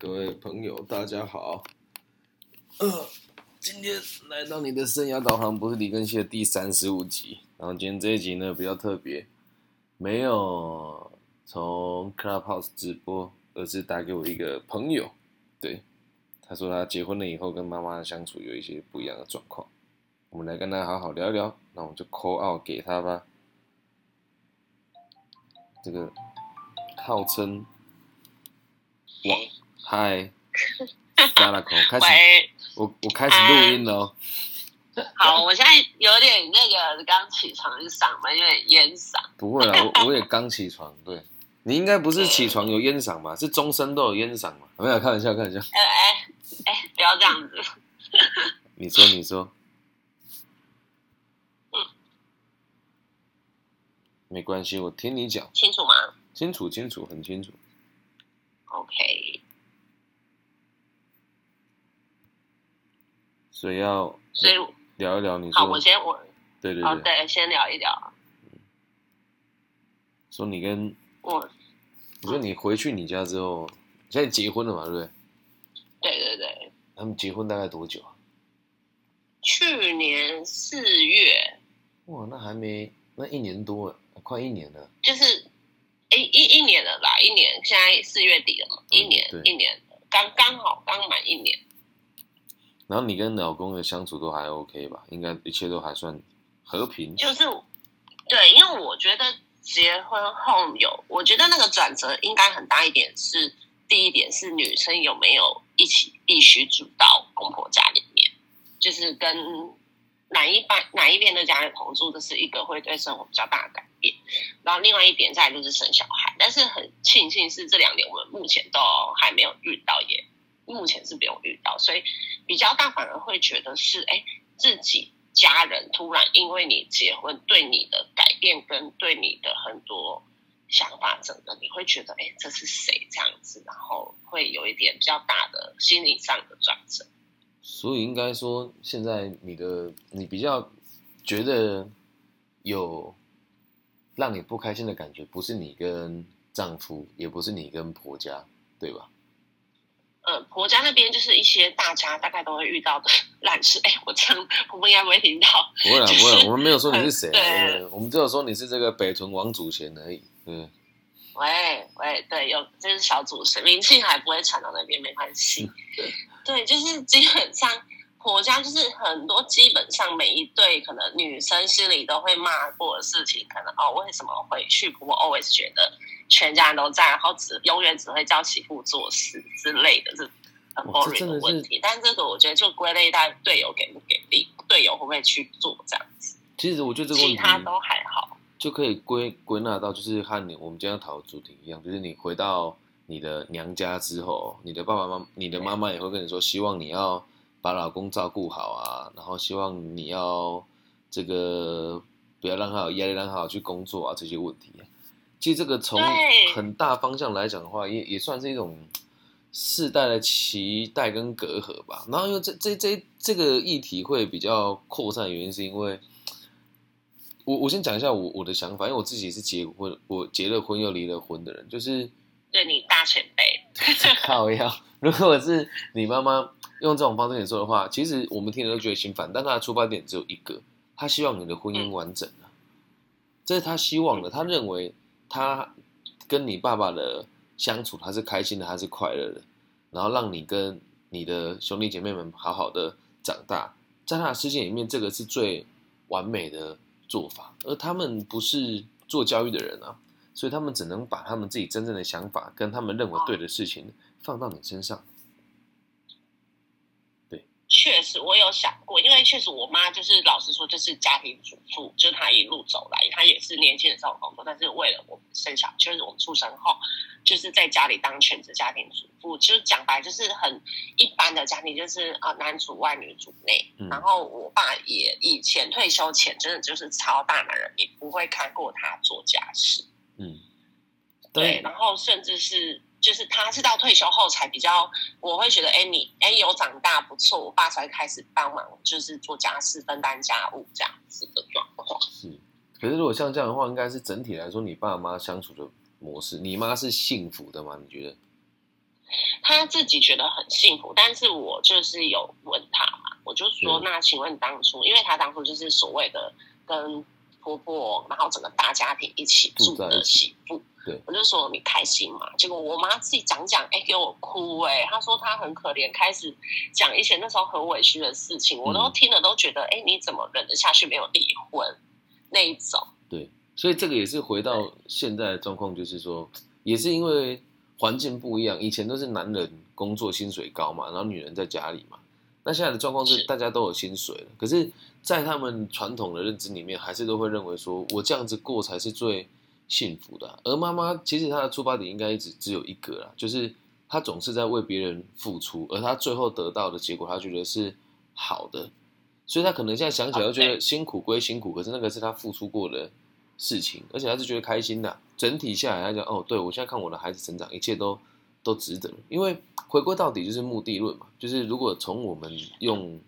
各位朋友，大家好。呃，今天来到你的生涯导航不是李根熙的第三十五集。然后今天这一集呢比较特别，没有从 Clubhouse 直播，而是打给我一个朋友。对，他说他结婚了以后跟妈妈相处有一些不一样的状况。我们来跟他好好聊一聊。那我们就 call out 给他吧。这个号称哇。嗨，加了口，开始，我我开始录音了。好，我现在有点那个刚起床，嗓门有点烟嗓。不会啦，我我也刚起床。对，你应该不是起床有烟嗓吧？是终身都有烟嗓嘛？没有，开玩笑，开玩笑。哎哎哎，不要这样子。你说，你说。嗯，没关系，我听你讲。清楚吗？清楚，清楚，很清楚。OK。所以要，所以聊一聊你。好，我先我，对对对，对，先聊一聊。说你跟我，你说你回去你家之后，现在结婚了嘛？对不对？对对对。他们结婚大概多久啊？去年四月。哇，那还没那一年多了，快一年了。就是，哎，一一年了吧？一年，现在四月底了嘛？一年，一年，刚刚好，刚满一年。然后你跟老公的相处都还 OK 吧？应该一切都还算和平。就是，对，因为我觉得结婚后有，我觉得那个转折应该很大一点。是第一点是女生有没有一起必须住到公婆家里面，就是跟哪一半哪一边的家人同住，这是一个会对生活比较大的改变。然后另外一点再就是生小孩，但是很庆幸是这两年我们目前都还没有遇到耶。目前是没有遇到，所以比较大反而会觉得是，哎，自己家人突然因为你结婚，对你的改变跟对你的很多想法，整个你会觉得，哎，这是谁这样子，然后会有一点比较大的心理上的转折。所以应该说，现在你的你比较觉得有让你不开心的感觉，不是你跟丈夫，也不是你跟婆家，对吧？嗯，婆家那边就是一些大家大概都会遇到的 烂事。哎，我这样婆婆应该不会听到。不会啊，不会，我们没有说你是谁，对我们只有说你是这个北屯王祖贤而已。嗯。喂喂，对，有这是小祖贤，名气还不会传到那边，没关系。对，就是基本上婆家就是很多，基本上每一对可能女生心里都会骂过的事情，可能哦，为什么回去婆婆 always 觉得。全家人都在，然后只永远只会叫媳妇做事之类的，这很 boring 的问题。但这个我觉得就归类在队友给不给力，队友会不会去做这样子。其实我觉得这个问题，其他都还好，就可以归归纳到就是和你我们今天讨论主题一样，就是你回到你的娘家之后，你的爸爸妈妈、你的妈妈也会跟你说，希望你要把老公照顾好啊，然后希望你要这个不要让他有压力，让他好去工作啊，这些问题。其实这个从很大方向来讲的话，也也算是一种世代的期待跟隔阂吧。然后因为这这这这个议题会比较扩散的原因，是因为我我先讲一下我我的想法，因为我自己是结婚，我结了婚又离了婚的人，就是对你大前辈。靠要，如果是你妈妈用这种方式跟你说的话，其实我们听了都觉得心烦，但他的出发点只有一个，他希望你的婚姻完整啊，这是他希望的，他认为。他跟你爸爸的相处，他是开心的，他是快乐的，然后让你跟你的兄弟姐妹们好好的长大，在他的世界里面，这个是最完美的做法。而他们不是做教育的人啊，所以他们只能把他们自己真正的想法跟他们认为对的事情放到你身上。确实，我有想过，因为确实我妈就是老实说，就是家庭主妇，就是她一路走来，她也是年轻的时候工作，但是为了我们生小，就是我们出生后，就是在家里当全职家庭主妇，就是讲白就是很一般的家庭，就是啊男主外女主内。然后我爸也以前退休前真的就是超大男人，也不会看过他做家事。嗯，对，然后甚至是。就是他是到退休后才比较，我会觉得，哎，你哎有长大不错，我爸才会开始帮忙，就是做家事、分担家务这样子的状况。是，可是如果像这样的话，应该是整体来说，你爸妈相处的模式，你妈是幸福的吗？你觉得？他自己觉得很幸福，但是我就是有问他嘛，我就说，那请问当初，因为他当初就是所谓的跟婆婆，然后整个大家庭一起住的起步，对，我就说你开心嘛？结果我妈自己讲讲，哎，给我哭，哎，她说她很可怜，开始讲一些那时候很委屈的事情，我都听了都觉得，哎，你怎么忍得下去没有离婚那一种？对，所以这个也是回到现在的状况，就是说，也是因为。环境不一样，以前都是男人工作薪水高嘛，然后女人在家里嘛。那现在的状况是大家都有薪水了，可是，在他们传统的认知里面，还是都会认为说我这样子过才是最幸福的。而妈妈其实她的出发点应该只只有一个啦，就是她总是在为别人付出，而她最后得到的结果，她觉得是好的，所以她可能现在想起来，觉得辛苦归辛苦，可是那个是她付出过的。事情，而且她是觉得开心的。整体下来，她讲哦，对我现在看我的孩子成长，一切都都值得。因为回归到底就是目的论嘛，就是如果从我们用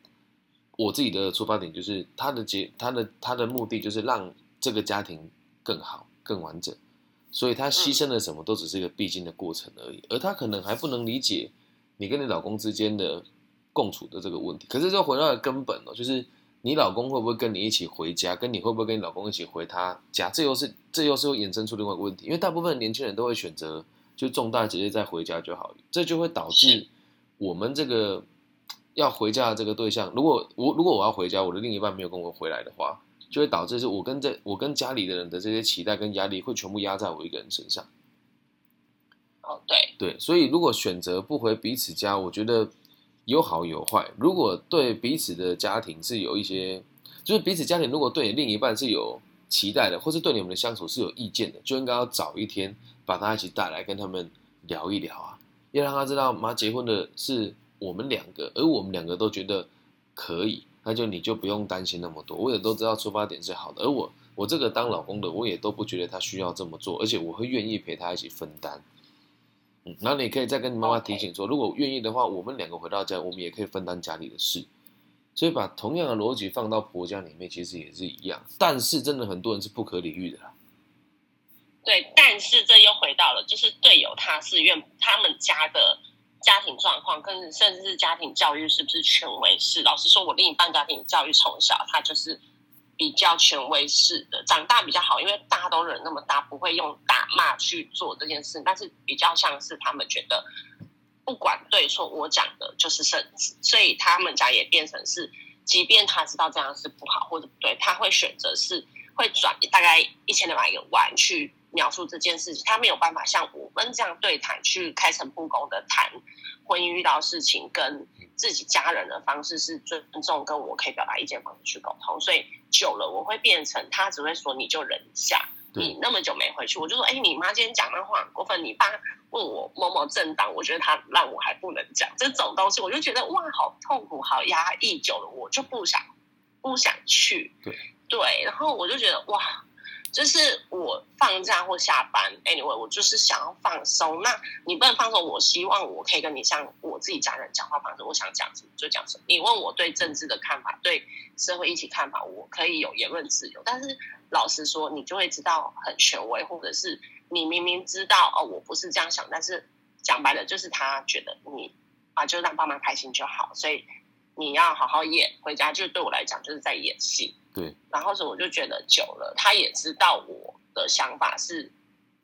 我自己的出发点，就是他的结，他的他的目的就是让这个家庭更好、更完整，所以他牺牲了什么都只是一个必经的过程而已。而他可能还不能理解你跟你老公之间的共处的这个问题。可是就回到根本哦，就是。你老公会不会跟你一起回家？跟你会不会跟你老公一起回他家？这又是这又是会衍生出另外一个问题，因为大部分年轻人都会选择就重大节日再回家就好，这就会导致我们这个要回家的这个对象，如果我如果我要回家，我的另一半没有跟我回来的话，就会导致是我跟这我跟家里的人的这些期待跟压力会全部压在我一个人身上。哦，对对，所以如果选择不回彼此家，我觉得。有好有坏。如果对彼此的家庭是有一些，就是彼此家庭如果对你另一半是有期待的，或是对你们的相处是有意见的，就应该要早一天把他一起带来跟他们聊一聊啊，要让他知道妈结婚的是我们两个，而我们两个都觉得可以，那就你就不用担心那么多。我也都知道出发点是好的，而我我这个当老公的，我也都不觉得他需要这么做，而且我会愿意陪他一起分担。嗯，然后你可以再跟你妈妈提醒说，如果愿意的话，我们两个回到家，我们也可以分担家里的事。所以把同样的逻辑放到婆家里面，其实也是一样。但是真的很多人是不可理喻的啦。对，但是这又回到了，就是队友他是愿他们家的家庭状况，跟甚至是家庭教育是不是权威式？老实说，我另一半家庭教育从小他就是。比较权威式的，长大比较好，因为大都人那么大，不会用打骂去做这件事。但是比较像是他们觉得不管对错，我讲的就是圣旨，所以他们家也变成是，即便他知道这样是不好或者不对，他会选择是会转大概一千两百个弯去描述这件事情。他没有办法像我们这样对谈，去开诚布公的谈婚姻遇到事情跟。自己家人的方式是尊重，跟我可以表达意见方式去沟通，所以久了我会变成他只会说你就忍一下，你那么久没回去，我就说哎，你妈今天讲那话很过分，你爸问我某某政党，我觉得他让我还不能讲这种东西，我就觉得哇，好痛苦，好压抑，久了我就不想不想去，对对，然后我就觉得哇。就是我放假或下班，anyway，我就是想要放松。那你不能放松，我希望我可以跟你像我自己家人讲话方式，我想讲什么就讲什么。你问我对政治的看法，对社会议题看法，我可以有言论自由。但是老实说，你就会知道很权威，或者是你明明知道哦，我不是这样想，但是讲白了就是他觉得你啊，就让爸妈开心就好，所以你要好好演，回家就对我来讲就是在演戏。对，然后是我就觉得久了，他也知道我的想法是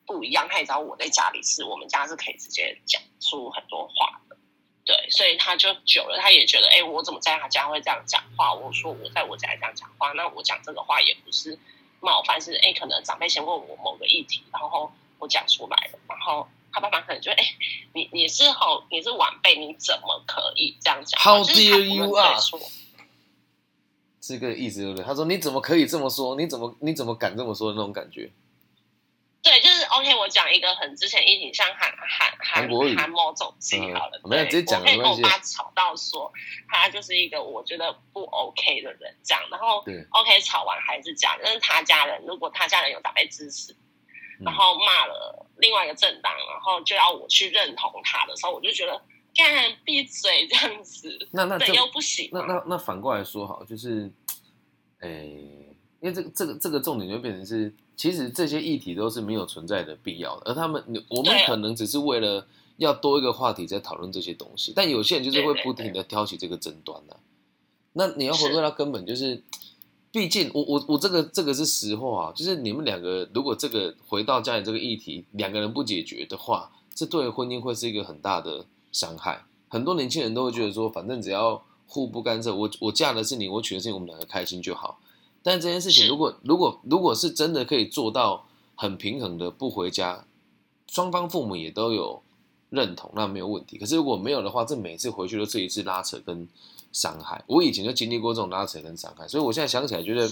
不一样，他也知道我在家里是我们家是可以直接讲出很多话的，对，所以他就久了，他也觉得，哎，我怎么在他家会这样讲话？我说我在我家这样讲话，那我讲这个话也不是冒犯，是哎，可能长辈先问我某个议题，然后我讲出来了，然后他爸爸可能就哎，你你是好你是晚辈，你怎么可以这样讲？How dare you 啊！是个意思对不对？他说：“你怎么可以这么说？你怎么你怎么敢这么说的那种感觉？”对，就是 OK。我讲一个很之前一起像韩韩韩国韩某总机好了，没有直接讲我可以跟我爸吵到说他就是一个我觉得不 OK 的人，这样。然后 OK 吵完还是讲，但是他家人如果他家人有长辈支持，然后骂了另外一个政党，然后就要我去认同他的时候，我就觉得。干闭嘴 这样子，那那这又不行。那那那反过来说好，就是，诶，因为这个这个这个重点就变成是，其实这些议题都是没有存在的必要的，而他们我们可能只是为了要多一个话题在讨论这些东西。但有些人就是会不停的挑起这个争端呢、那你要回归到根本，就是，毕竟我我我这个这个是实话啊，就是你们两个如果这个回到家里这个议题，两个人不解决的话，这对婚姻会是一个很大的伤害。很多年轻人都会觉得说，反正只要互不干涉，我我嫁的是你，我娶的是你，我们两个开心就好。但这件事情如果如果如果是真的可以做到很平衡的不回家，双方父母也都有认同，那没有问题。可是如果没有的话，这每次回去都是一次拉扯跟伤害。我以前就经历过这种拉扯跟伤害，所以我现在想起来觉得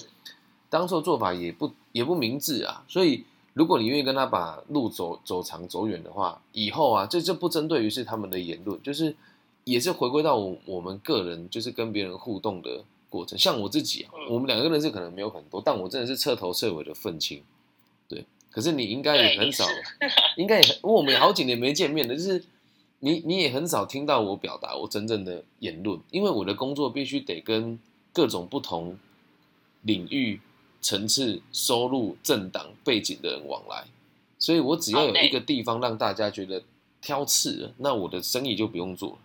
当初的做法也不也不明智啊。所以如果你愿意跟他把路走走长走远的话，以后啊，这就不针对于是他们的言论，就是也是回归到我我们个人，就是跟别人互动的过程。像我自己啊，嗯我们两个认识可能没有很多，但我真的是彻头彻尾的愤青。对，可是你应该也，很少 应该也很，因为我们也好几年没见面了，就是你你也很少听到我表达我真正的言论，因为我的工作必须得跟各种不同领域、层次、收入、政党背景的人往来，所以我只要有一个地方让大家觉得挑刺了，那我的生意就不用做了。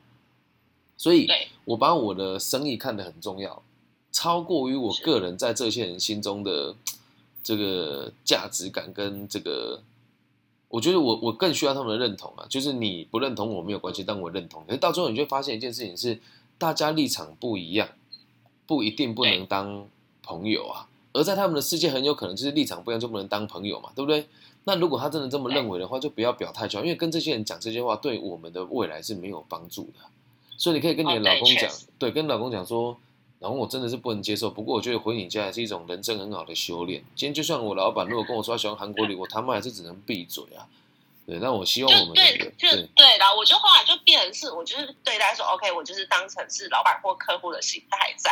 所以，我把我的生意看得很重要，超过于我个人在这些人心中的这个价值感跟这个，我觉得我我更需要他们的认同啊。就是你不认同我没有关系，但我认同。可是到最后你就会发现一件事情是，大家立场不一样，不一定不能当朋友啊。而在他们的世界，很有可能就是立场不一样就不能当朋友嘛，对不对？那如果他真的这么认为的话，就不要表态就好，因为跟这些人讲这些话，对我们的未来是没有帮助的。所以你可以跟你的老公讲，对，跟老公讲说，老公我真的是不能接受，不过我觉得回你家也是一种人生很好的修炼。今天就算我老板如果跟我说他喜欢韩国礼，我他妈还是只能闭嘴啊。对，那我希望我就们两个对，就对对啦。我就后来就变成是，我就是对待说，OK，我就是当成是老板或客户的心态在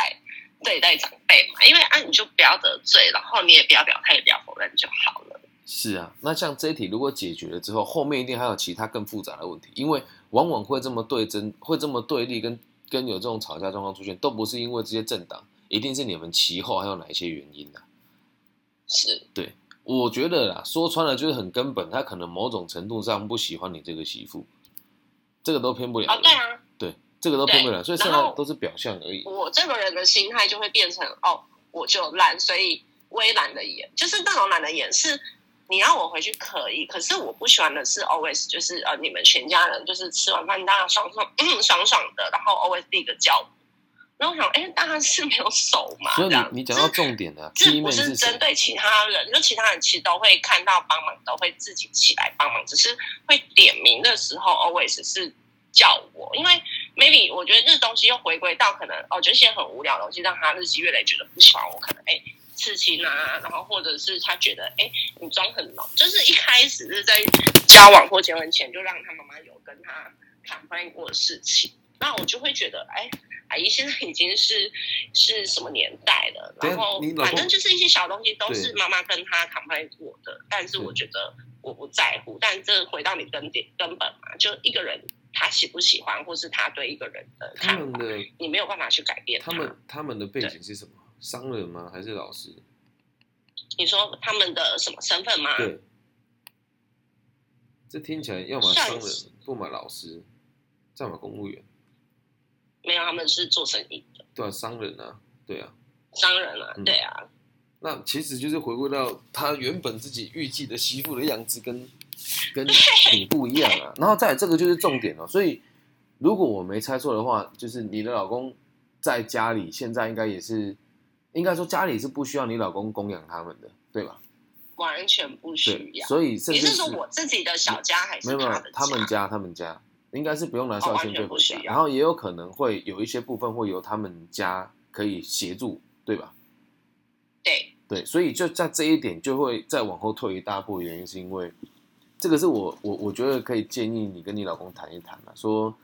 对待长辈嘛。因为啊，你就不要得罪，然后你也不要表态，也不要否认就好了。是啊，那像这一题如果解决了之后，后面一定还有其他更复杂的问题，因为往往会这么对争，会这么对立，跟跟有这种吵架状况出现，都不是因为这些政党，一定是你们其后还有哪一些原因呢、是，对我觉得啦，说穿了就是很根本，他可能某种程度上不喜欢你这个媳妇，这个都骗不了啊，对啊，对，这个都骗不了，所以剩下都是表象而已。我这个人的心态就会变成哦，我就懒，所以我也懒得演，就是那种懒得演是。你要我回去可以，可是我不喜欢的是 always 就是呃，你们全家人就是吃完饭大家爽爽嗯爽爽的，然后 always 第一个叫我，然后我想，哎，大家是没有手嘛？所以你你讲到重点了这不是？针对其他人，就其他人其实都会看到帮忙，都会自己起来帮忙，只是会点名的时候 always 是叫我，因为 maybe 我觉得这东西又回归到可能哦，就一些很无聊的东西，让他日积月累觉得不喜欢我，可能哎刺青啊，然后或者是他觉得哎你妆很浓，就是一开始是在交往或结婚前就让他妈妈有跟他 complain 过的事情，那我就会觉得哎。阿姨现在已经是是什么年代了？然后反正就是一些小东西都是妈妈跟他 complain 过的，但是我觉得我不在乎。但这回到你根点根本嘛，就一个人他喜不喜欢，或是他对一个人的他看法，们的你没有办法去改变他们他们的背景是什么？商人吗？还是老师？你说他们的什么身份吗？对，这听起来要么商人是，不买老师，再么公务员，没有，他们是做生意的对啊，商人啊，对啊。商人啊，嗯对啊，那其实就是回归到他原本自己预计的媳妇的样子跟跟你不一样啊。然后再来这个就是重点哦。所以如果我没猜错的话，就是你的老公在家里现在应该也是，应该说家里是不需要你老公供养他们的，对吧？完全不需对，要。所以甚至你是说我自己的小家还是没有没有他们家他们家应该是不用拿孝心费回家，哦完全不然后也有可能会有一些部分会由他们家可以协助，对吧？对，对，所以就在这一点就会再往后退一大步，原因是因为这个是我我我觉得可以建议你跟你老公谈一谈啊，说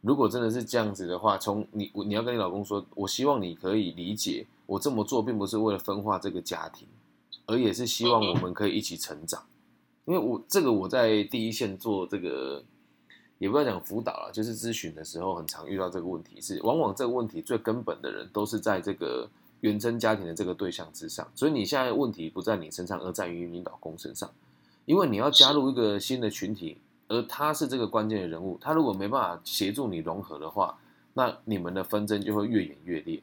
如果真的是这样子的话，从你你要跟你老公说，我希望你可以理解，我这么做并不是为了分化这个家庭，而也是希望我们可以一起成长。因为我这个我在第一线做这个，也不要讲辅导了，就是咨询的时候，很常遇到这个问题是，往往这个问题最根本的人都是在这个原生家庭的这个对象之上，所以你现在问题不在你身上，而在于你老公身上，因为你要加入一个新的群体，而他是这个关键的人物，他如果没办法协助你融合的话，那你们的纷争就会越演越烈。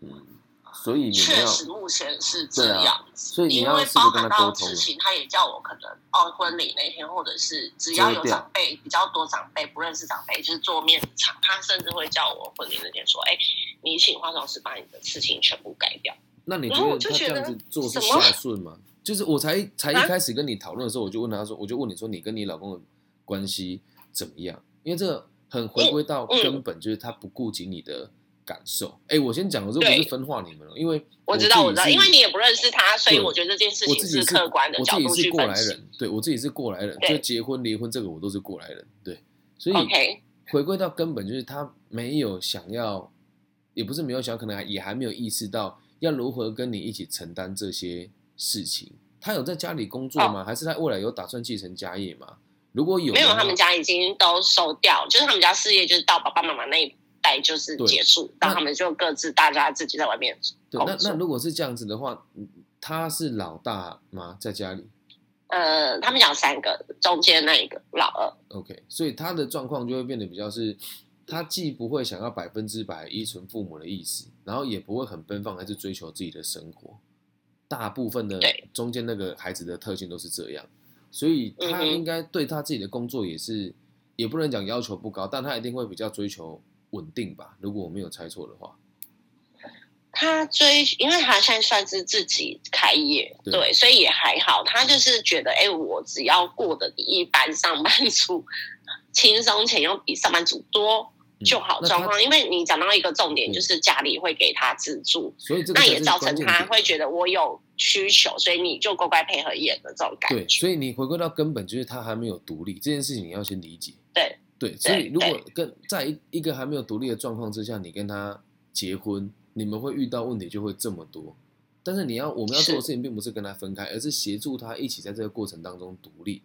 嗯，所以你们要确实目前是这样子，所以你要试着跟他沟通啊事情，他也叫我可能哦婚礼那天，或者是只要有长辈比较多长辈不认识长辈，就是做面场，他甚至会叫我婚礼那天说，哎，你请化妆师把你的事情全部改掉。那你觉得他这样子做是什么孝顺吗？就是我才才一啊开始跟你讨论的时候，我就问他说，我就问你说，你跟你老公的关系怎么样？因为这个很回归到嗯根本，就是他不顾及你的感受。哎、我先讲，我这不是分化你们了，因为我知道，我知道，因为你也不认识他，所以我觉得这件事情是客观的角度我自己是去。过来人，对我自己是过来人，就结婚离婚这个我都是过来人，对，所以回归到根本，就是他没有想要，也不是没有想，可能也还没有意识到要如何跟你一起承担这些事情。他有在家里工作吗？还是他未来有打算继承家业吗？如果有没有，他们家已经都收掉，就是他们家事业就是到爸爸妈妈那一代就是结束，那然后他们就各自大家自己在外面对，那那如果是这样子的话，嗯他是老大吗？在家里呃，他们讲三个，中间那一个老二，？OK，所以他的状况就会变得比较是，他既不会想要百分之百依存父母的意思，然后也不会很奔放，还是追求自己的生活。大部分的对中间那个孩子的特性都是这样，所以他应该对他自己的工作也是，也不能讲要求不高，但他一定会比较追求稳定吧。如果我没有猜错的话，他追，因为他现在算是自己开业，对对，所以也还好。他就是觉得，哎、我只要过得比一般上班族 轻松，钱又比上班族多嗯就好状况。因为你讲到一个重点，就是家里会给他资助，所以这个那也造成他会觉得我有需求，所以你就乖乖配合演的这种感对，觉。所以你回归到根本，就是他还没有独立这件事情，你要先理解。对对，所以如果跟在一一个还没有独立的状况之下，你跟他结婚，你们会遇到问题就会这么多。但是你要我们要做的事情，并不是跟他分开，而是协助他一起在这个过程当中独立。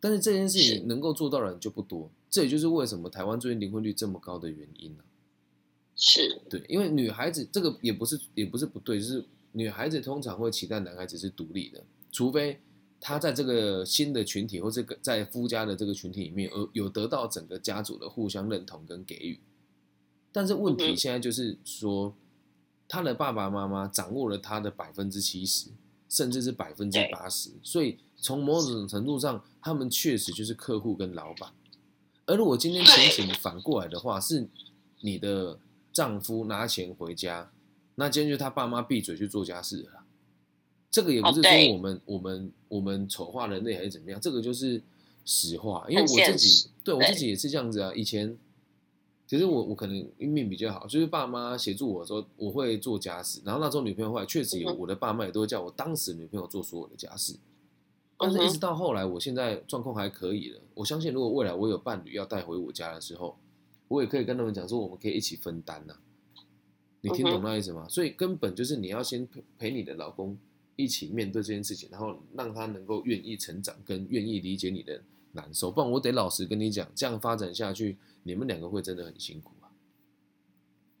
但是这件事情能够做到的人就不多，这也就是为什么台湾最近离婚率这么高的原因啊是，对，因为女孩子这个也不是也不是不对，就是女孩子通常会期待男孩子是独立的，除非他在这个新的群体或这个在夫家的这个群体里面，有有得到整个家族的互相认同跟给予。但是问题现在就是说，他的爸爸妈妈掌握了他的百分之七十，甚至是百分之八十，所以从某种程度上，他们确实就是客户跟老板。而如果今天情形反过来的话，是你的丈夫拿钱回家，那今天就是他爸妈闭嘴去做家事了。这个也不是说我们、我们我们丑化人类还是怎么样，这个就是实话。因为我自己对对我自己也是这样子啊。以前其实我我可能命比较好，就是爸妈协助我的时候，我会做家事。然后那时候女朋友后来确实有，嗯我的爸妈也都会叫我当时女朋友做所有的家事。但是，一直到后来，我现在状况还可以了。我相信，如果未来我有伴侣要带回我家的时候，我也可以跟他们讲说，我们可以一起分担呐、你听懂嗯那意思吗？所以根本就是你要先陪陪你的老公一起面对这件事情，然后让他能够愿意成长，跟愿意理解你的难受。不然我得老实跟你讲，这样发展下去，你们两个会真的很辛苦啊。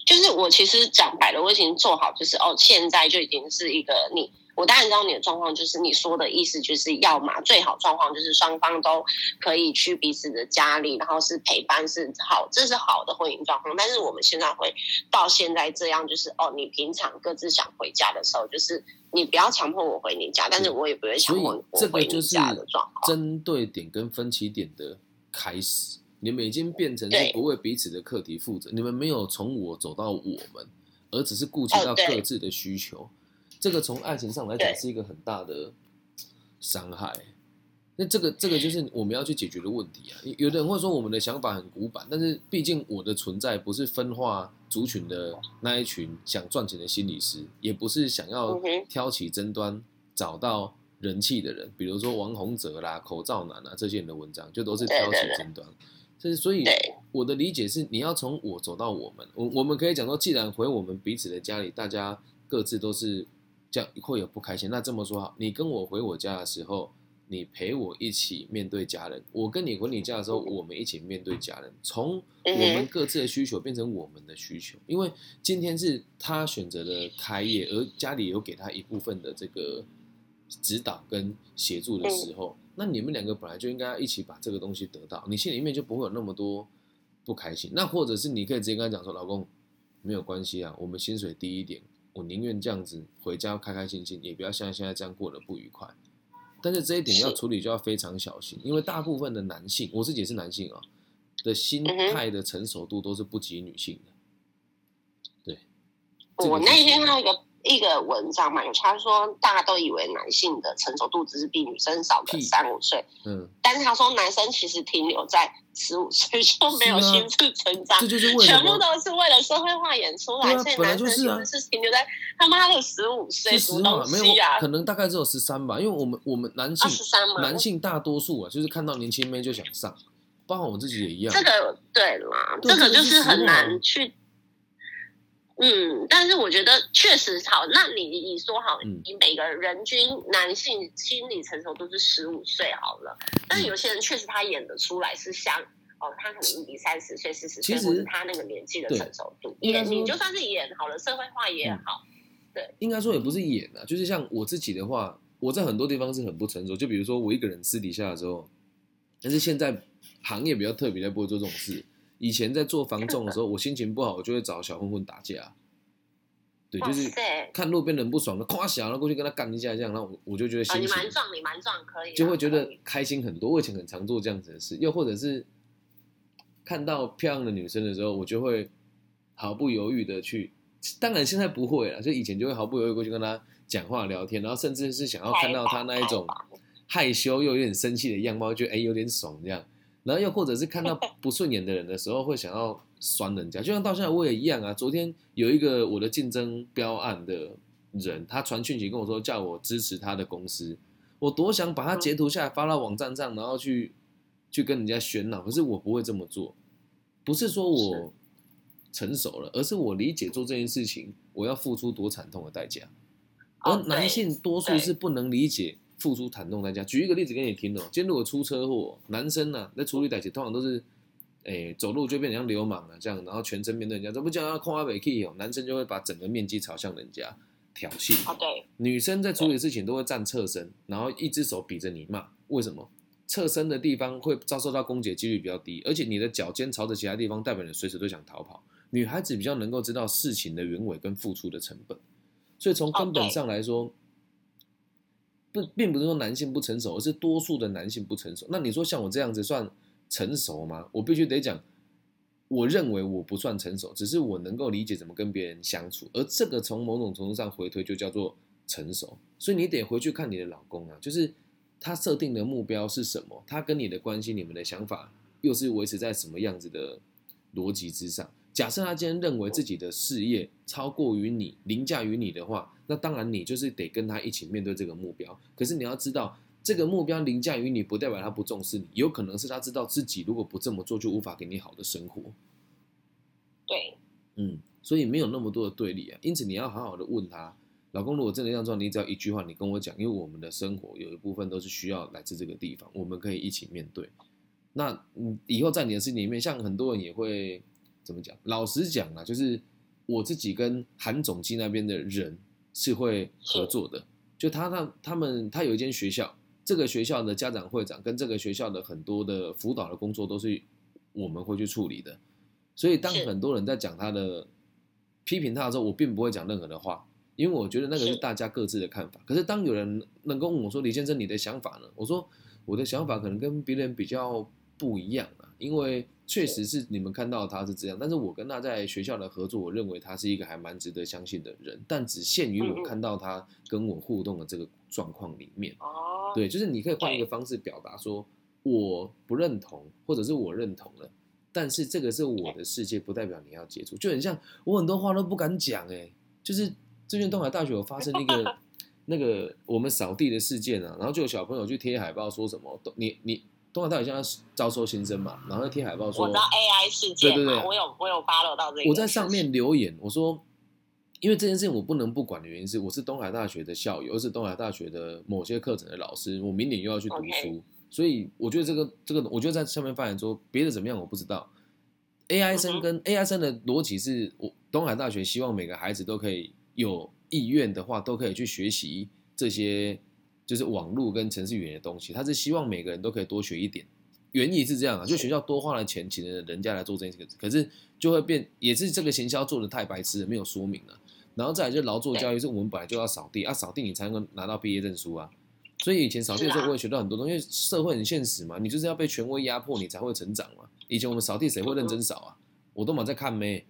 就是我其实讲白了，我已经做好，就是哦，现在就已经是一个你，我当然知道你的状况，就是你说的意思，就是要嘛最好状况就是双方都可以去彼此的家里，然后是陪伴是好，这是好的婚姻状况。但是我们现在会到现在这样，就是哦，你平常各自想回家的时候，就是你不要强迫我回你家，但是我也不会强迫我回你家的状况。针对点跟分歧点的开始。你们已经变成是不为彼此的课题负责，你们没有从我走到我们，而只是顾及到各自的需求。这个从爱情上来讲是一个很大的伤害。那这个这个就是我们要去解决的问题啊。有有的人会说我们的想法很古板，但是毕竟我的存在不是分化族群的那一群想赚钱的心理师，也不是想要挑起争端、找到人气的人，比如说王洪哲啦、口罩男啊这些人的文章，就都是挑起争端。这是所以我的理解是，你要从我走到我们，我我们可以讲说，既然回我们彼此的家里，大家各自都是这样会有不开心。那这么说好，你跟我回我家的时候，你陪我一起面对家人；我跟你回你家的时候，我们一起面对家人。从我嗯们各自的需求变成我们的需求，因为今天是他选择的开业，而家里有给他一部分的这个指导跟协助的时候，那你们两个本来就应该要一起把这个东西得到，你心里面就不会有那么多不开心。那或者是你可以直接跟他讲说，老公没有关系啊，我们薪水低一点，我宁愿这样子回家开开心心，也不要像现在这样过得不愉快。但是这一点要处理就要非常小心，因为大部分的男性，我自己也是男性啊、的心态的成熟度都是不及女性的。对，我那天看到一个一个文章嘛，有他说大家都以为男性的成熟度只是比女生少个三五岁，嗯，但是他说男生其实停留在十五岁就没有心智成长这，就是为全部都是为了社会化演出来，所以男生其实是停留在他妈的十五岁是什么东实话没有西啊？可能大概只有十三吧，因为我们我们男性？男性大多数啊，就是看到年轻妹就想上，包括我自己也一样。这个对啦，对这个就是很难去。嗯，但是我觉得确实好。那你你说好，你每个人均男性心理成熟度是十五岁好了，但是有些人确实他演得出来是像哦，他可能比三十岁、四十岁，其实或者他那个年纪的对成熟度，演你就算是演好了，社会化也嗯对，应该说也不是演啊，就是像我自己的话，我在很多地方是很不成熟。就比如说我一个人私底下的时候，但是现在行业比较特别，才不会做这种事。以前在做房仲的时候，我心情不好，我就会找小混混打架。对，就是塞，看路边人不爽的，夸小，然后过去跟他干一下，这样，然后我我就觉得哦，心情你蛮壮，你蛮壮，可以啊，就会觉得开心很多。我以前很常做这样子的事，又或者是看到漂亮的女生的时候，我就会毫不犹豫的去。当然现在不会了，就以前就会毫不犹豫过去跟她讲话聊天，然后甚至是想要看到她那一种害羞又有点生气的样貌，觉得哎、有点爽这样。然后又或者是看到 不顺眼的人的时候，会想要酸人家。就像到现在我也一样啊。昨天有一个我的竞争标案的人，他传讯息跟我说，叫我支持他的公司。我多想把他截图下来发到网站上，然后去去跟人家喧闹，可是我不会这么做。不是说我成熟了，而是我理解做这件事情我要付出多惨痛的代价。而哦男性多数是不能理解付出惨痛代价。举一个例子给你听哦，今天如果出车祸，男生呢、在处理代志通常都是，诶、走路就变成像流氓了这样，然后全身面对人家，这不叫他空阿北 key 哦，男生就会把整个面积朝向人家挑衅。啊，对，女生在处理事情都会站侧身，然后一只手比着你骂，为什么？侧身的地方会遭受到攻击的几率比较低，而且你的脚尖朝着其他地方，代表你随时都想逃跑。女孩子比较能够知道事情的原委跟付出的成本，所以从根本上来说，不并不是说男性不成熟，而是多数的男性不成熟。那你说像我这样子算成熟吗？我必须得讲，我认为我不算成熟，只是我能够理解怎么跟别人相处，而这个从某种程度上回推就叫做成熟。所以你得回去看你的老公啊，就是他设定的目标是什么，他跟你的关系、你们的想法又是维持在什么样子的逻辑之上。假设他今天认为自己的事业超过于你、凌驾于你的话，那当然你就是得跟他一起面对这个目标。可是你要知道，这个目标凌驾于你，不代表他不重视你，有可能是他知道自己如果不这么做，就无法给你好的生活。对，嗯，所以没有那么多的对立啊。因此你要好好的问他，老公，如果真的这样做，你只要一句话，你跟我讲，因为我们的生活有一部分都是需要来自这个地方，我们可以一起面对。那嗯，以后在你的事情里面，像很多人也会怎么讲？老实讲啊，就是我自己跟韩总机那边的人是会合作的。就他他他们他有一间学校，这个学校的家长会长跟这个学校的很多的辅导的工作都是我们会去处理的。所以当很多人在讲他的批评他的时候，我并不会讲任何的话，因为我觉得那个是是大家各自的看法。可是当有人能够问我说：“李先生，你的想法呢？”我说：“我的想法可能跟别人比较不一样啊，因为确实是你们看到他是这样，但是我跟他在学校的合作，我认为他是一个还蛮值得相信的人，但只限于我看到他跟我互动的这个状况里面。哦，对，就是你可以换一个方式表达说，我不认同，或者是我认同了，但是这个是我的世界，不代表你要接触，就很像我很多话都不敢讲，哎，就是最近东海大学有发生一个 那个我们扫地的事件啊，然后就有小朋友去贴海报说什么，东你你东海大学现在招收新生嘛，然后贴海报说我知道 AI 事件嘛，对对对。我有我有 follow 到这个，我在上面留言，我说，因为这件事情我不能不管的原因是，我是东海大学的校友，又是东海大学的某些课程的老师，我明年又要去读书所以我觉得这个这个，我就在上面发言说，别的怎么样我不知道。AI 嗯生跟 AI 生的逻辑是我东海大学希望每个孩子都可以有意愿的话，都可以去学习这些就是网络跟城市语言的东西，他是希望每个人都可以多学一点。原意是这样啊，就学校多花了钱请了人家来做这件事，可是就会变，也是这个行销做的太白痴了，没有说明了。然后再来就劳作教育，是我们本来就要扫地啊，扫地你才能够拿到毕业证书啊。所以以前扫地的时候我也学到很多东西，因为社会很现实嘛，你就是要被权威压迫，你才会成长嘛。以前我们扫地谁会认真扫啊？我都满在看妹，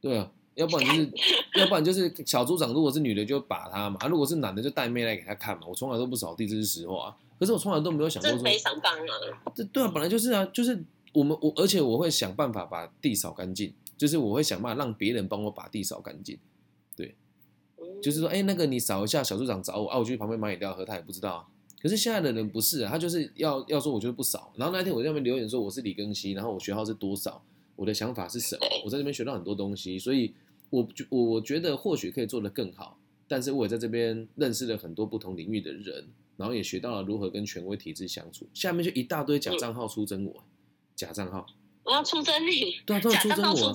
对啊，要不然就是，要不然就是小组长如果是女的就把她嘛，啊如果是男的就带妹来给她看嘛。我从来都不扫地，这是实话。可是我从来都没有想过说，非常棒啊！这对啊，本来就是啊，就是我们我，而且我会想办法把地扫干净，就是我会想办法让别人帮我把地扫干净。对，就是说，哎，那个你扫一下，小组长找我啊，我去旁边买饮料喝，他也不知道。可是现在的人不是啊，他就是要要说，我就是不扫。然后那天我在那边留言说我是李庚希，然后我学号是多少，我的想法是什么？我在这边学到很多东西，所以我觉我觉得或许可以做得更好。但是我也在这边认识了很多不同领域的人。然后也学到了如何跟权威体制相处。下面就一大堆假账号出征我，假账号，我要出征你，对啊，都要出征我，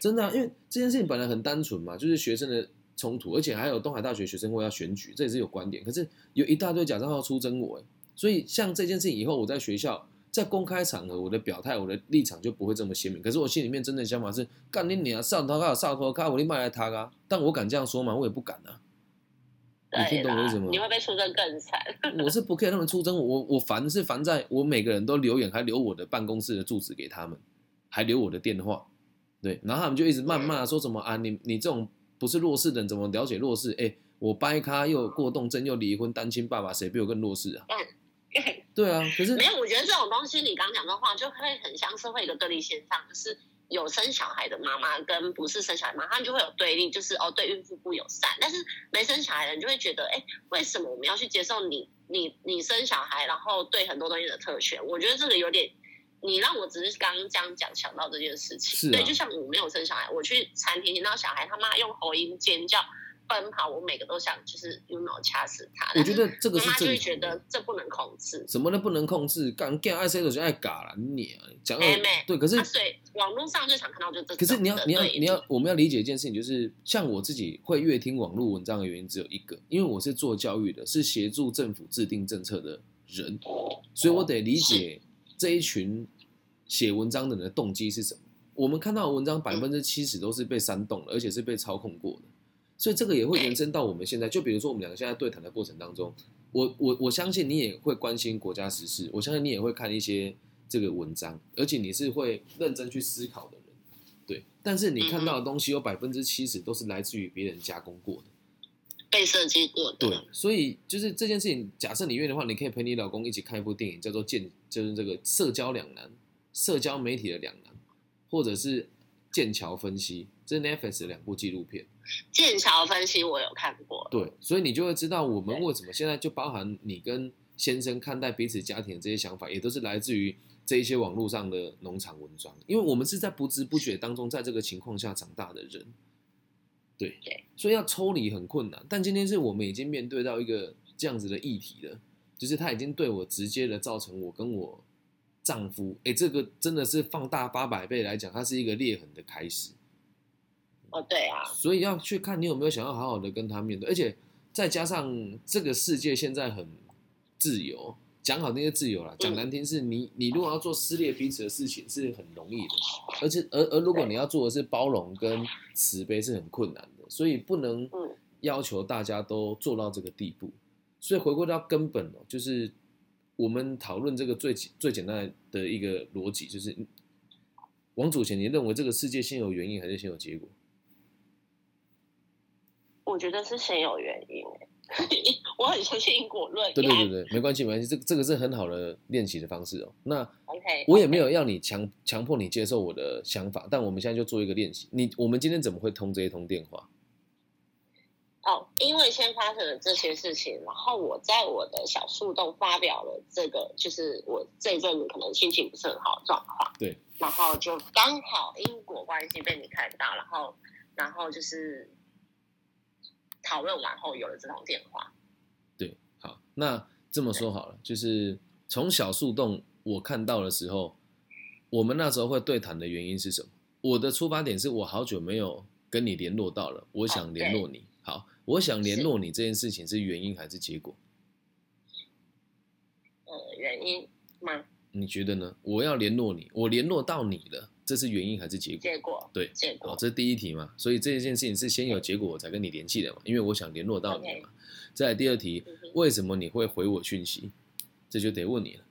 真的，因为这件事情本来很单纯嘛，就是学生的冲突，而且还有东海大学学生会要选举，这也是有观点。可是有一大堆假账号出征我，所以像这件事情以后我在学校在公开场合，我的表态，我的立场就不会这么鲜明。可是我心里面真的想法是，干你娘，上头卡上头卡，我你买来他啊！但我敢这样说吗？我也不敢啊。你听懂我意思吗？你会被出征更惨。我是不可以他们出征，我我烦是烦在我每个人都留言，还留我的办公室的住址给他们，还留我的电话，对，然后他们就一直谩骂说什么啊，你你这种不是弱势的人，怎么了解弱势？哎，我掰咖又过动症又离婚单亲爸爸，谁比我更弱势啊？对啊，可是没有，我觉得这种东西你刚讲的话，就会很像是会一个对立现象，就是。有生小孩的妈妈跟不是生小孩妈妈，他们就会有对立，就是哦对孕妇不友善。但是没生小孩的人就会觉得，哎，为什么我们要去接受你你你生小孩，然后对很多东西的特权？我觉得这个有点，你让我只是刚刚这样讲想到这件事情。对，就像我没有生小孩，我去餐厅听到小孩他妈用喉音尖叫。奔跑，我每个都想就是 you know 掐死他。我觉得这个是就会觉得这不能控制。什么都不能控制，干干爱的就爱嘎了你啊。讲对，可是对网络上最常看到就这。可是你要你要你要，我们要理解一件事情，就是像我自己会阅听网络文章的原因只有一个，因为我是做教育的，是协助政府制定政策的人，所以我得理解这一群写文章的人的动机是什么。我们看到的文章百分之七十都是被煽动了，而且是被操控过的。所以这个也会延伸到我们现在，就比如说我们两个现在对谈的过程当中，我我我相信你也会关心国家时事，我相信你也会看一些这个文章，而且你是会认真去思考的人，对。但是你看到的东西有百分之七十都是来自于别人加工过的，被设计过的。对，所以就是这件事情，假设你愿意的话，你可以陪你老公一起看一部电影，叫做《剑》，就是这个社交两难，社交媒体的两难，或者是剑桥分析，这是 Netflix 的两部纪录片。剑桥分析我有看过，对，所以你就会知道我们为什么现在就包含你跟先生看待彼此家庭的这些想法，也都是来自于这一些网络上的农场文章，因为我们是在不知不觉当中在这个情况下长大的人，对，所以要抽离很困难。但今天是我们已经面对到一个这样子的议题了，就是他已经对我直接的造成我跟我丈夫，哎，这个真的是放大八百倍来讲，它是一个裂痕的开始。哦，对啊，所以要去看你有没有想要好好的跟他面对，而且再加上这个世界现在很自由，讲好那些自由了，讲难听是你你如果要做撕裂彼此的事情是很容易的，而且而而如果你要做的是包容跟慈悲是很困难的，所以不能要求大家都做到这个地步。所以回归到根本哦，就是我们讨论这个最最简单的一个逻辑，就是王祖贤，你认为这个世界先有原因还是先有结果？我觉得是先有原因，我很相信因果论。对对对对，没关系没关系，这这个是很好的练习的方式哦。那 OK，我也没有要你强强迫你接受我的想法，但我们现在就做一个练习。你我们今天怎么会通这一通电话？哦，因为先发生了这些事情，然后我在我的小树洞发表了这个，就是我这一阵子可能心情不是很好的状况。对，然后就刚好因果关系被你看到，然后然后就是。讨论完后有了这通电话，对，好，那这么说好了，就是从小树洞我看到的时候，我们那时候会对谈的原因是什么？我的出发点是我好久没有跟你联络到了，我想联络你。好，我想联络你这件事情是原因还是结果？呃原因吗？你觉得呢？我要联络你，我联络到你了，这是原因还是结果？结果对，好，结果这是第一题嘛，所以这件事情是先有结果我才跟你联系的嘛，因为我想联络到你嘛。再来第二题，嗯为什么你会回我讯息？这就得问你了。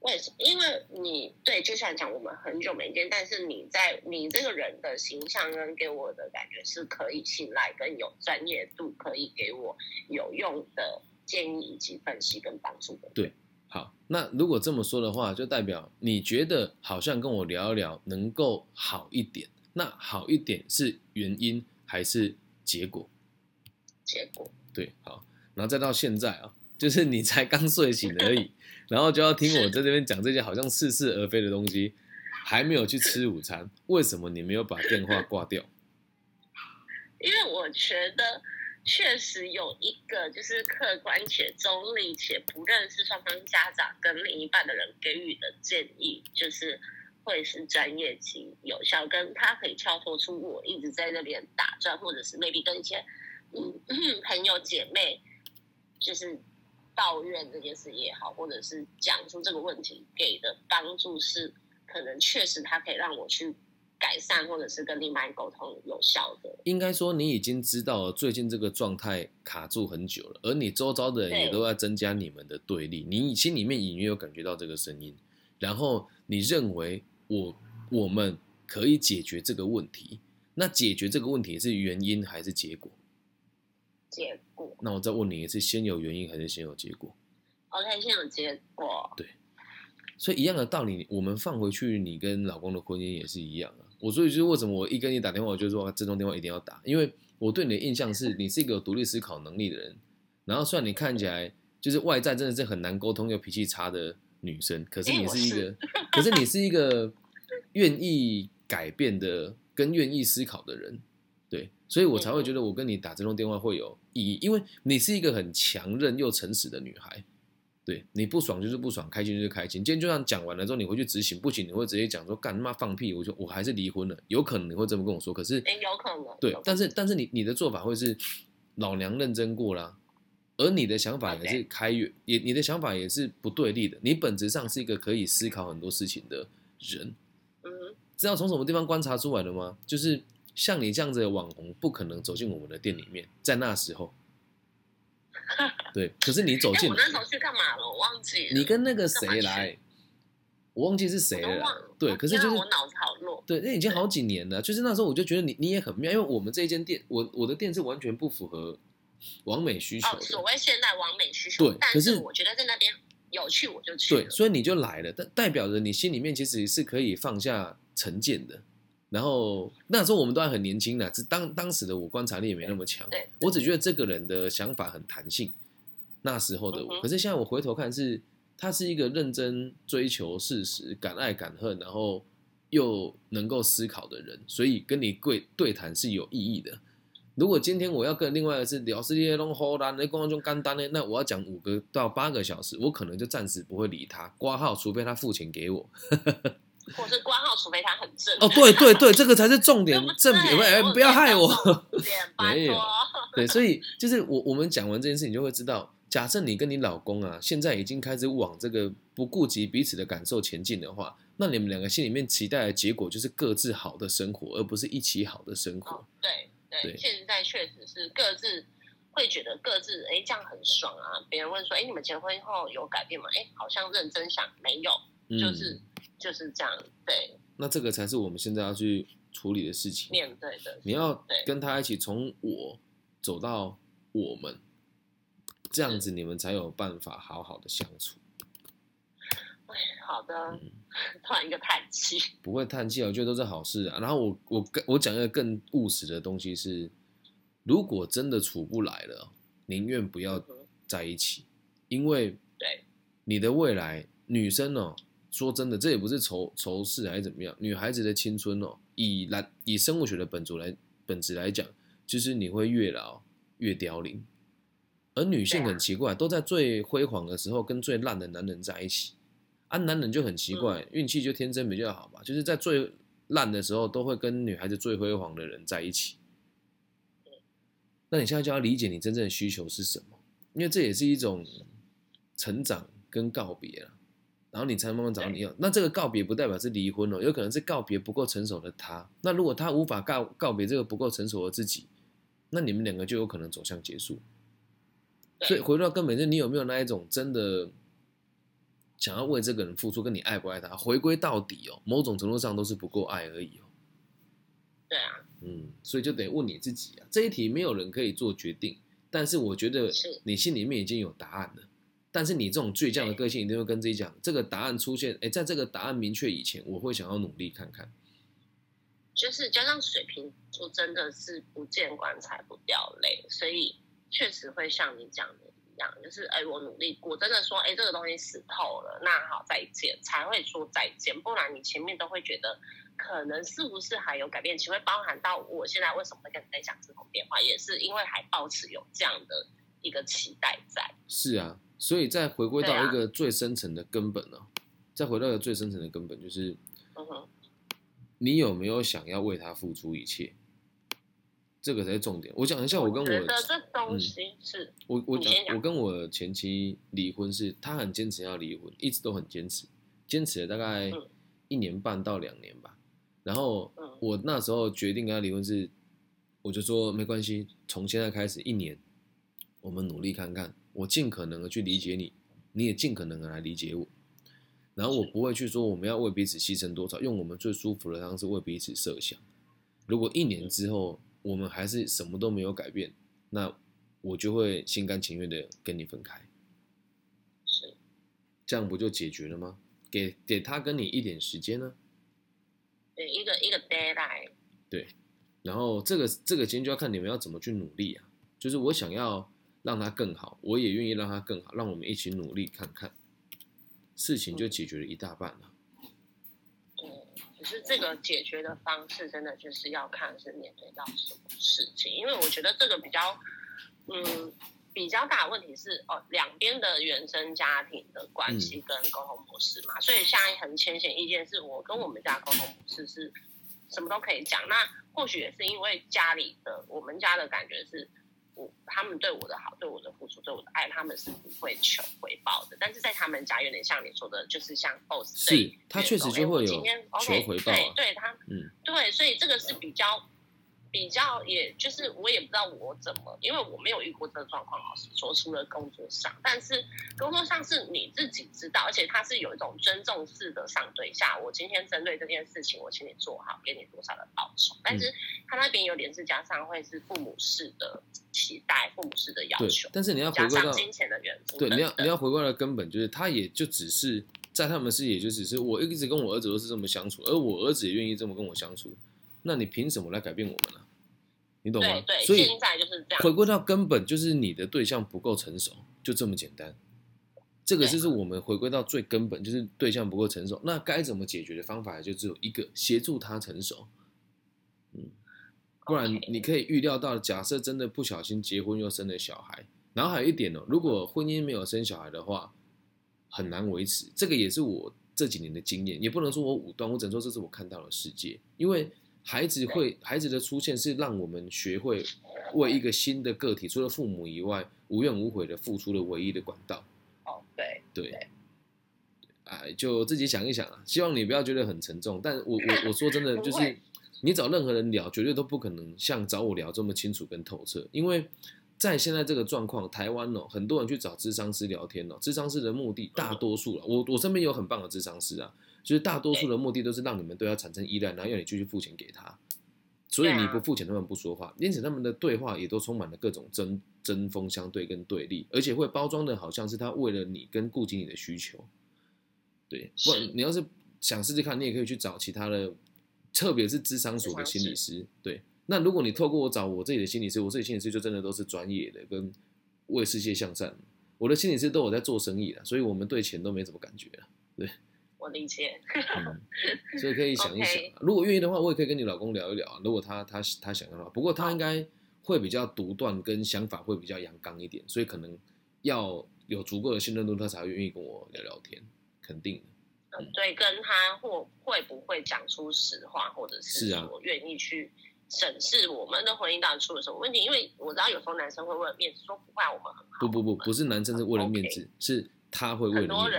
为什么？因为你对，就像讲我们很久没见，但是你在你这个人的形象跟给我的感觉是可以信赖跟有专业度，可以给我有用的建议以及分析跟帮助的。好，那如果这么说的话，就代表你觉得好像跟我聊一聊能够好一点。那好一点是原因还是结果？结果对，好，然后再到现在啊，就是你才刚睡醒而已，然后就要听我在这边讲这些好像似是而非的东西，还没有去吃午餐，为什么你没有把电话挂掉？因为我觉得确实有一个就是客观且中立且不认识双方家长跟另一半的人给予的建议，就是会是专业及有效，跟他可以跳脱出我一直在那边打转，或者是 maybe 跟一些嗯朋友姐妹就是抱怨这件事也好，或者是讲出这个问题给的帮助是，可能确实他可以让我去改善，或者是跟另一半沟通有效的。应该说你已经知道了最近这个状态卡住很久了，而你周遭的人也都在增加你们的对立，你心里面隐约有感觉到这个声音，然后你认为我我们可以解决这个问题，那解决这个问题是原因还是结果？结果那我再问你一次，先有原因还是先有结果？，OK，先有结果，所以一样的道理，我们放回去，你跟老公的婚姻也是一样啊。我所以就是为什么我一跟你打电话，我就说这通电话一定要打，因为我对你的印象是你是一个有独立思考能力的人。然后虽然你看起来就是外在真的是很难沟通又脾气差的女生，可是你是一个，可是你是一个愿意改变的跟愿意思考的人，对，所以我才会觉得我跟你打这通电话会有意义，因为你是一个很强韧又诚实的女孩。对你不爽就是不爽，开心就是开心。今天就算讲完了之后，你回去执行不行，你会直接讲说干他妈放屁，我就我还是离婚了。有可能你会这么跟我说，可是哎，有可能，有可，能对但是但是你你的做法会是老娘认真过啦，而你的想法也是开源，也你的想法也是不对立的。你本质上是一个可以思考很多事情的人，嗯，知道从什么地方观察出来的吗？就是像你这样子的网红，不可能走进我们的店里面，在那时候，对，可是你走哎，进来我那时候去干嘛了？我忘记了。你跟那个谁来，我忘记是谁了。对，可是就是我脑子好弱。对，那已经好几年了。就是那时候我就觉得你你也很妙，因为我们这一间店，我我的店是完全不符合完美需求哦，所。谓现代完美需求，对可是我觉得在那边有趣，我就去。对，所以你就来了，但代表着你心里面其实是可以放下成见的。然后那时候我们都还很年轻呢，只当当时的我观察力也没那么强，我只觉得这个人的想法很弹性。那时候的我，嗯可是现在我回头看是，他是一个认真追求事实、敢爱敢恨，然后又能够思考的人，所以跟你对对谈是有意义的。如果今天我要跟另外一个是聊世界弄好难的光中干单的，那我要讲五个到八个小时，我可能就暂时不会理他，挂号，除非他付钱给我。或是挂号，除非他很正。哦，对对对，这个才是重点，正对不哎我不要害我。点拜没有托。对，所以就是我我们讲完这件事，你就会知道，假设你跟你老公啊，现在已经开始往这个不顾及彼此的感受前进的话，那你们两个心里面期待的结果就是各自好的生活，而不是一起好的生活哦。，对对对，现在确实是各自会觉得各自哎这样很爽啊。别人问说哎你们结婚后有改变吗？哎好像认真想没有，嗯，就是就是这样对那这个才是我们现在要去处理的事情。面对的。你要跟他一起从我走到我们，这样子你们才有办法好好的相处。哎，好的嗯，突然一个叹气。不会叹气啊，我觉得都是好事啊。然后我我跟我讲一个更务实的东西是，如果真的处不来了，宁愿不要在一起，因为对你的未来，女生哦，说真的，这也不是仇仇视还是怎么样，女孩子的青春哦，以来以生物学的本质来本质来讲，就是你会越老越凋零，而女性很奇怪，都在最辉煌的时候跟最烂的男人在一起。啊，男人就很奇怪，运气就天生比较好嘛，就是在最烂的时候都会跟女孩子最辉煌的人在一起。那你现在就要理解你真正的需求是什么，因为这也是一种成长跟告别了，然后你才慢慢找到你要。那这个告别不代表是离婚哦，有可能是告别不够成熟的他。那如果他无法告告别这个不够成熟的自己，那你们两个就有可能走向结束。所以回到根本，就是你有没有那一种真的想要为这个人付出，跟你爱不爱他，回归到底哦，某种程度上都是不够爱而已哦。对啊，嗯，所以就得问你自己啊，这一题没有人可以做决定，但是我觉得你心里面已经有答案了。但是你这种倔强的个性，一定会跟自己讲，这个答案出现，哎，在这个答案明确以前，我会想要努力看看。就是加上水瓶座真的是不见棺材不掉泪，所以确实会像你讲的一样，就是哎，我努力过，真的说哎，这个东西死透了，那好再见，才会说再见，不然你前面都会觉得可能是不是还有改变，其实会包含到我现在为什么会跟你在讲这通电话，也是因为还保持有这样的一个期待在。是啊，所以再回归到一个最深层的根本呢、再回到一个最深层的根本，就是嗯哼，你有没有想要为他付出一切？这个才是重点。我讲一下，我跟我觉得这东西是、我我讲，讲我跟我前妻离婚是，她很坚持要离婚，一直都很坚持，坚持了大概嗯一年半到两年吧。然后嗯我那时候决定跟他离婚是，我就说没关系，从现在开始一年，我们努力看看，我尽可能的去理解你，你也尽可能的来理解我。然后我不会去说我们要为彼此牺牲多少，用我们最舒服的方式为彼此设想。如果一年之后我们还是什么都没有改变，那我就会心甘情愿的跟你分开，是这样不就解决了吗？给给他跟你一点时间呢，对一个一个 deadline，对然后这个这个间就要看你们要怎么去努力啊。就是我想要让他更好，我也愿意让他更好，让我们一起努力看看，事情就解决了一大半了。对，只是这个解决的方式真的就是要看是面对到什么事情，因为我觉得这个比较，嗯，比较大的问题是哦，两边的原生家庭的关系跟沟通模式嘛，所以现在很浅显意见是我跟我们家沟通模式是什么都可以讲，那或许也是因为家里的我们家的感觉是。我他们对我的好，对我的付出，对我的爱，他们是不会求回报的。但是在他们家，有点像你说的，就是像 boss 是对他确实就会有求 OK，回报啊对对，他嗯，对，所以这个是比较比较，也就是我也不知道我怎么，因为我没有遇过这个状况，老实说，除了工作上，但是工作上是你自己知道，而且他是有一种尊重式的上对下，我今天针对这件事情，我请你做好，给你多少的报酬，但嗯。是他那边有点是加上会是父母式的期待，父母式的要对求，，但是你要回加归到金钱的元素对，你要你要回归到根本，就是他也就只是在他们视野，就只是我一直跟我儿子都是这么相处，而我儿子也愿意这么跟我相处，那你凭什么来改变我们呢、你懂吗对？对，所以现在就是这样，回归到根本，就是你的对象不够成熟，就这么简单。这个就是我们回归到最根本，就是对象不够成熟。那该怎么解决的方法就只有一个，协助他成熟。嗯，不然你可以预料到，假设真的不小心结婚又生了小孩，然后还有一点哦，如果婚姻没有生小孩的话，很难维持。这个也是我这几年的经验，也不能说我武断，我只能说这是我看到的世界。因为孩子会，孩子的出现是让我们学会为一个新的个体，除了父母以外，无怨无悔的付出的唯一的管道。哦，对，对对，哎，就自己想一想啊。希望你不要觉得很沉重，但我 我我说真的，就是你找任何人聊，绝对都不可能像找我聊这么清楚跟透彻，因为在现在这个状况，台湾哦，很多人去找智商师聊天哦，智商师的目的，大多数了，我我身边有很棒的智商师啊，就是大多数的目的都是让你们对他产生依赖，然后要你继续付钱给他。所以你不付钱，他们不说话，因此他们的对话也都充满了各种针针锋相对跟对立，而且会包装的好像是他为了你跟顾及你的需求。对，不然你要是想试试看，你也可以去找其他的，特别是智商所的心理师。对，那如果你透过我找我自己的心理师，我自己心理师就真的都是专业的，跟为世界向善。我的心理师都有在做生意的，所以我们对钱都没什么感觉了。我理解。嗯，所以可以想一想如果愿意的话，我也可以跟你老公聊一聊啊。如果他他他想要的话，不过他应该会比较独断，跟想法会比较阳刚一点，所以可能要有足够的信任度，他才会愿意跟我聊聊天，肯定的。嗯，对，跟他或会不会讲出实话，或者是是啊说愿意去审视我们的婚姻到底出了什么问题？因为我知道有时候男生会为了面子说不会啊，我们很好。不不不，不是男生是为了面子，是他会为了你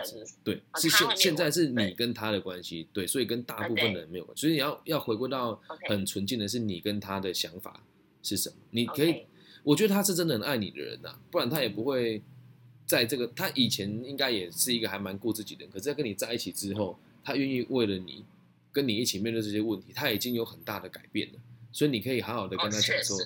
对，哦是现现在是你跟他的关系，对，所以跟大部分人没有关系，所以你要要回归到很纯净的是你跟他的想法是什么，你可以我觉得他是真的很爱你的人呐、不然他也不会在这个。他以前应该也是一个还蛮顾自己的人，可是在跟你在一起之后，他愿意为了你跟你一起面对这些问题，他已经有很大的改变了。所以你可以好好的跟他讲说，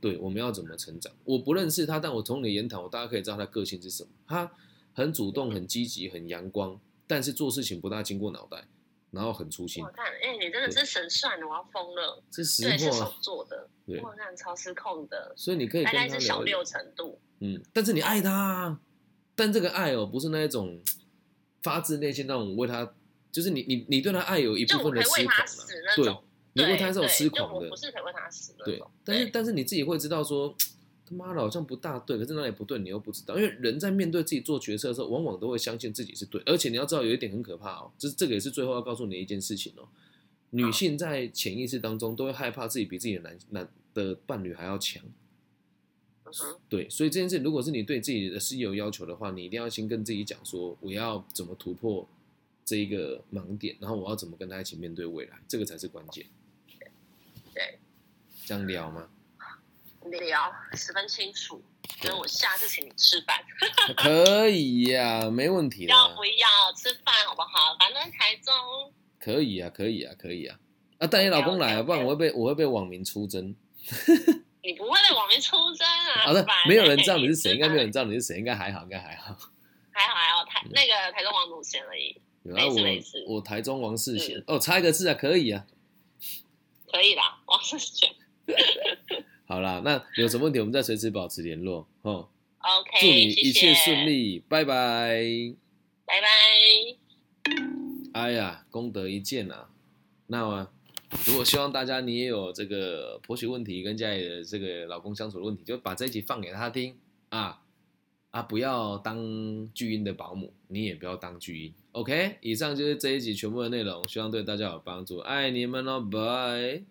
对，我们要怎么成长？我不认识他，但我从你的言谈，我大家可以知道他的个性是什么。他很主动、很积极、很阳光，但是做事情不大经过脑袋，然后很粗心我，看，哎、你真的是神算的，我要疯了。这实对，是手。做的，对我看超失控的，所以你可以大跟他概是小六。程度。嗯，但是你爱他啊，但这个爱哦，不是那一种发自内心那种为他，就是你你你对他爱有一部分的我可以为他痴狂了，对你为他是有对痴狂的我不，是可以为他死的对。，但是但是你自己会知道说，他妈的好像不大对，可是哪里不对你又不知道，因为人在面对自己做决策的时候，往往都会相信自己是对，而且你要知道有一点很可怕哦，这这个也是最后要告诉你的一件事情哦，女性在潜意识当中都会害怕自己比自己的男男的伴侣还要强。对，所以这件事，如果是你对自己的事业有要求的话，你一定要先跟自己讲说，我要怎么突破这一个盲点，然后我要怎么跟他一起面对未来，这个才是关键。对，这样聊吗？聊十分清楚，所以我下次请你吃饭，可以呀、没问题的。要不要吃饭好不好？反正台中可以啊，可以啊，可以啊。啊，带你老公来啊，不然我会被我会被网民出征。你不会被网民出征啊？好的烦，没有人知道你是吃谁，应该没有人知道你是谁，应该还好，应该还好。还好还好，台那个台中王祖贤而已，没事没事我我台中王世贤嗯哦，差一个字啊，可以啊。可以啦，王世贤。好啦，那有什么问题我们再随时保持联络哦。OK，祝你一切谢顺，利，拜拜。拜拜。哎呀，功德一件啊！那么，如果希望大家你也有这个婆媳问题跟家里的这个老公相处的问题，就把这一集放给他听啊啊！不要当巨婴的保姆，你也不要当巨婴。OK，以上就是这一集全部的内容，希望对大家有帮助。爱你们哦，拜。